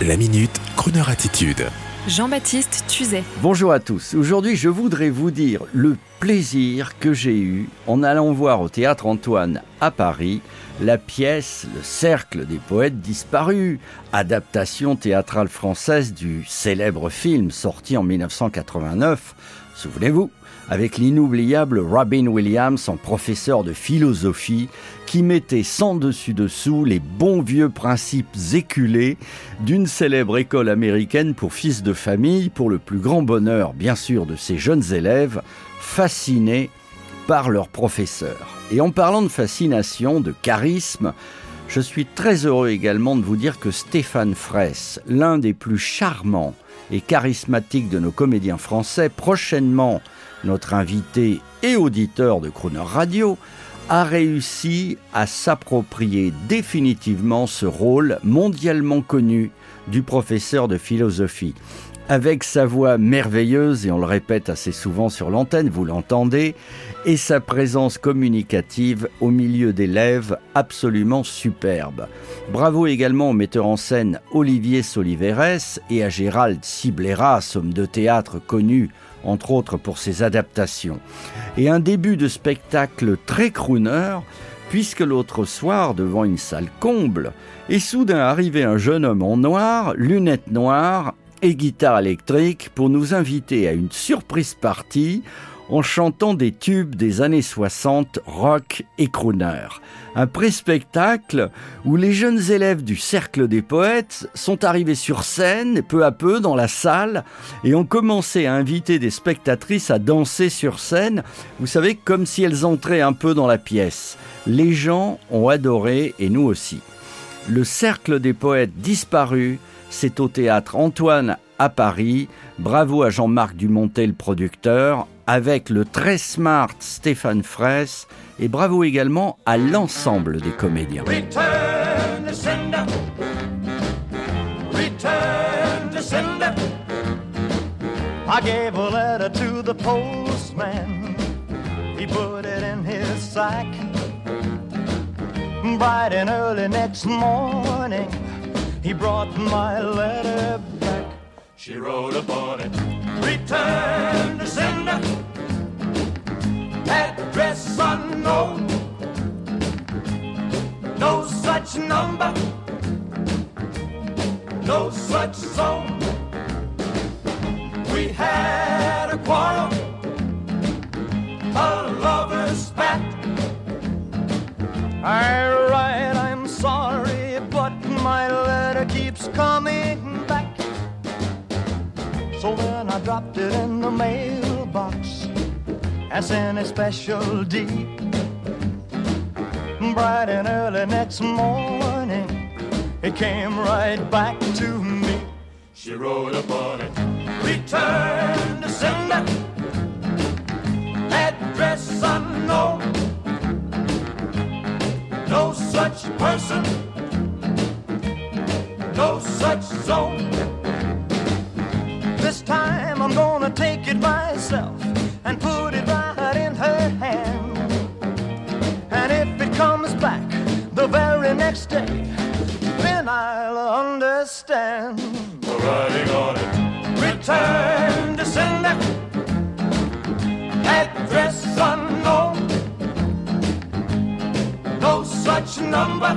La minute, Kroneur attitude. Jean-Baptiste Tuzet. Bonjour à tous. Aujourd'hui, je voudrais vous dire le plaisir que j'ai eu en allant voir au théâtre Antoine à Paris la pièce Le cercle des poètes disparus, adaptation théâtrale française du célèbre film sorti en 1989. Souvenez-vous, avec l'inoubliable Robin Williams en professeur de philosophie qui mettait sans dessus dessous les bons vieux principes éculés d'une célèbre école américaine pour fils de famille pour le plus grand bonheur bien sûr de ses jeunes élèves fascinés par leur professeur. Et en parlant de fascination, de charisme, je suis très heureux également de vous dire que Stéphane Fraisse, l'un des plus charmants et charismatiques de nos comédiens français, prochainement notre invité et auditeur de Crooner Radio, a réussi à s'approprier définitivement ce rôle mondialement connu du professeur de philosophie. Avec sa voix merveilleuse, et on le répète assez souvent sur l'antenne, vous l'entendez, et sa présence communicative au milieu d'élèves absolument superbe. Bravo également au metteur en scène Olivier Soliveres et à Gérald Cibleras, homme de théâtre connu entre autres pour ses adaptations. Et un début de spectacle très crooner, puisque l'autre soir, devant une salle comble, est soudain arrivé un jeune homme en noir, lunettes noires et guitare électrique pour nous inviter à une surprise partie en chantant des tubes des années 60 rock et crooner. Un pré-spectacle où les jeunes élèves du Cercle des Poètes sont arrivés sur scène peu à peu dans la salle et ont commencé à inviter des spectatrices à danser sur scène, vous savez, comme si elles entraient un peu dans la pièce. Les gens ont adoré et nous aussi. Le Cercle des Poètes disparu, c'est au théâtre Antoine à Paris. Bravo à Jean-Marc Dumontet, le producteur, avec le très smart Stéphane Fraisse, et bravo également à l'ensemble des comédiens. Return to sender. Return to sender. I gave a letter to the postman. He put it in his sack. Bright and early next morning, he brought my letter back. She wrote upon it, Return to sender. Address unknown. No such number. No such zone. We had keeps coming back. So then I dropped it in the mailbox and sent a special deed. Bright and early next morning, it came right back to me. She wrote upon it, Return to sender, address unknown. No such person, such zone. This time I'm gonna take it myself and put it right in her hand. And if it comes back the very next day, then I'll understand. The writing on it. Return to sender. Address unknown. No such number.